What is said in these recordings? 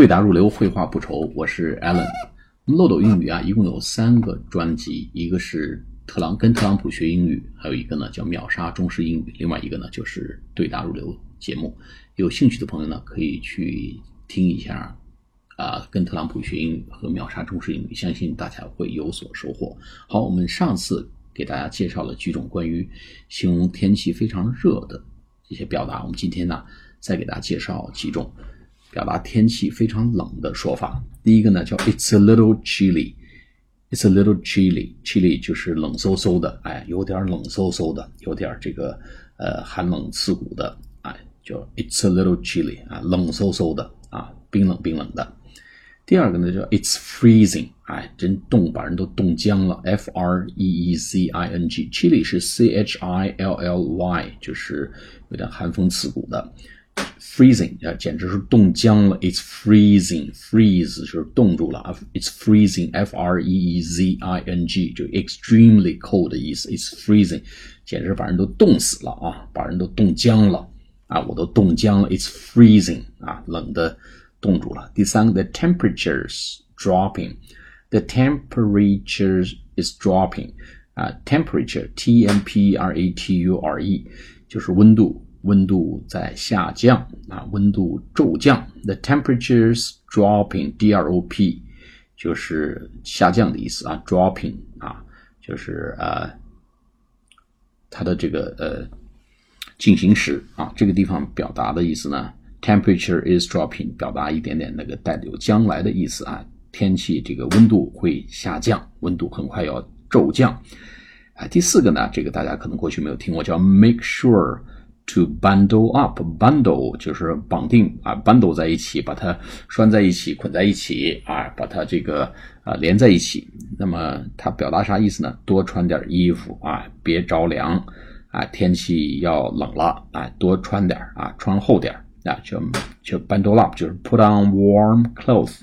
对答如流，绘画不愁。我是 Alan。漏斗英语啊，一共有三个专辑，一个是特朗跟特朗普学英语，还有一个呢叫秒杀中式英语，另外一个呢就是对答如流节目。有兴趣的朋友呢，可以去听一下啊，跟特朗普学英语和秒杀中式英语，相信大家会有所收获。好，我们上次给大家介绍了几种关于形容天气非常热的这些表达，我们今天呢再给大家介绍几种。表达天气非常冷的说法，第一个呢叫 "It's a little chilly"，"It's a little chilly"，chilly 就是冷飕飕的，哎，有点冷飕飕的，有点这个呃寒冷刺骨的，哎，叫 "It's a little chilly" 啊，冷飕飕的啊，冰冷冰冷的。第二个呢叫 "It's freezing"，哎，真冻，把人都冻僵了，F R E E Z I N G，chilly 是 C H I L L Y，就是有点寒风刺骨的。freezing 啊，简直是冻僵了。It's freezing，freeze 就是冻住了。It's freezing，f r e e z i n g 就 extremely cold 的意思。It's freezing，简直把人都冻死了啊，把人都冻僵了啊，我都冻僵了。It's freezing 啊，冷的冻住了。第三个，the temperatures dropping，the temperature is dropping 啊，temperature，t m p r a t u r e 就是温度。 温度在下降啊，温度骤降。The temperatures dropping, D-R-O-P，就是下降的意思啊。Dropping 啊，就是呃，它的这个呃进行时啊，这个地方表达的意思呢，temperature is dropping，表达一点点那个带有将来的意思啊。天气这个温度会下降，温度很快要骤降。啊，第四个呢，这个大家可能过去没有听过，叫 make sure。To bundle up, bundle 就是绑定啊，bundle 在一起，把它拴在一起，捆在一起啊，把它这个啊连在一起。那么它表达啥意思呢？多穿点衣服啊，别着凉啊，天气要冷了啊，多穿点啊，穿厚点啊，就就 bundle up 就是 put on warm clothes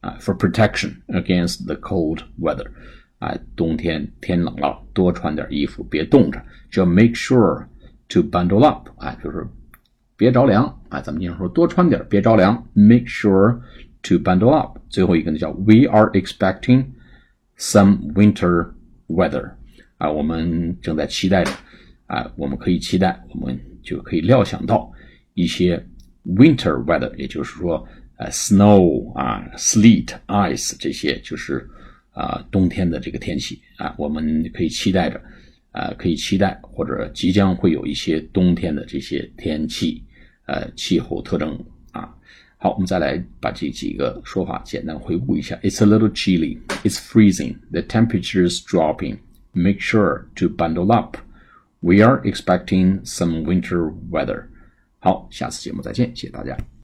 啊，for protection against the cold weather 啊，冬天天冷了，多穿点衣服，别冻着，就 make sure。To bundle up，哎，就是别着凉，啊，咱们经常说多穿点，别着凉。Make sure to bundle up。最后一个呢叫 We are expecting some winter weather，啊，我们正在期待着，啊，我们可以期待，我们就可以料想到一些 winter weather，也就是说，呃，snow 啊，sleet、ice 这些就是啊冬天的这个天气啊，我们可以期待着。啊，可以期待或者即将会有一些冬天的这些天气，呃，气候特征啊。好，我们再来把这几个说法简单回顾一下。It's a little chilly. It's freezing. The temperature's dropping. Make sure to bundle up. We are expecting some winter weather. 好，下次节目再见，谢谢大家。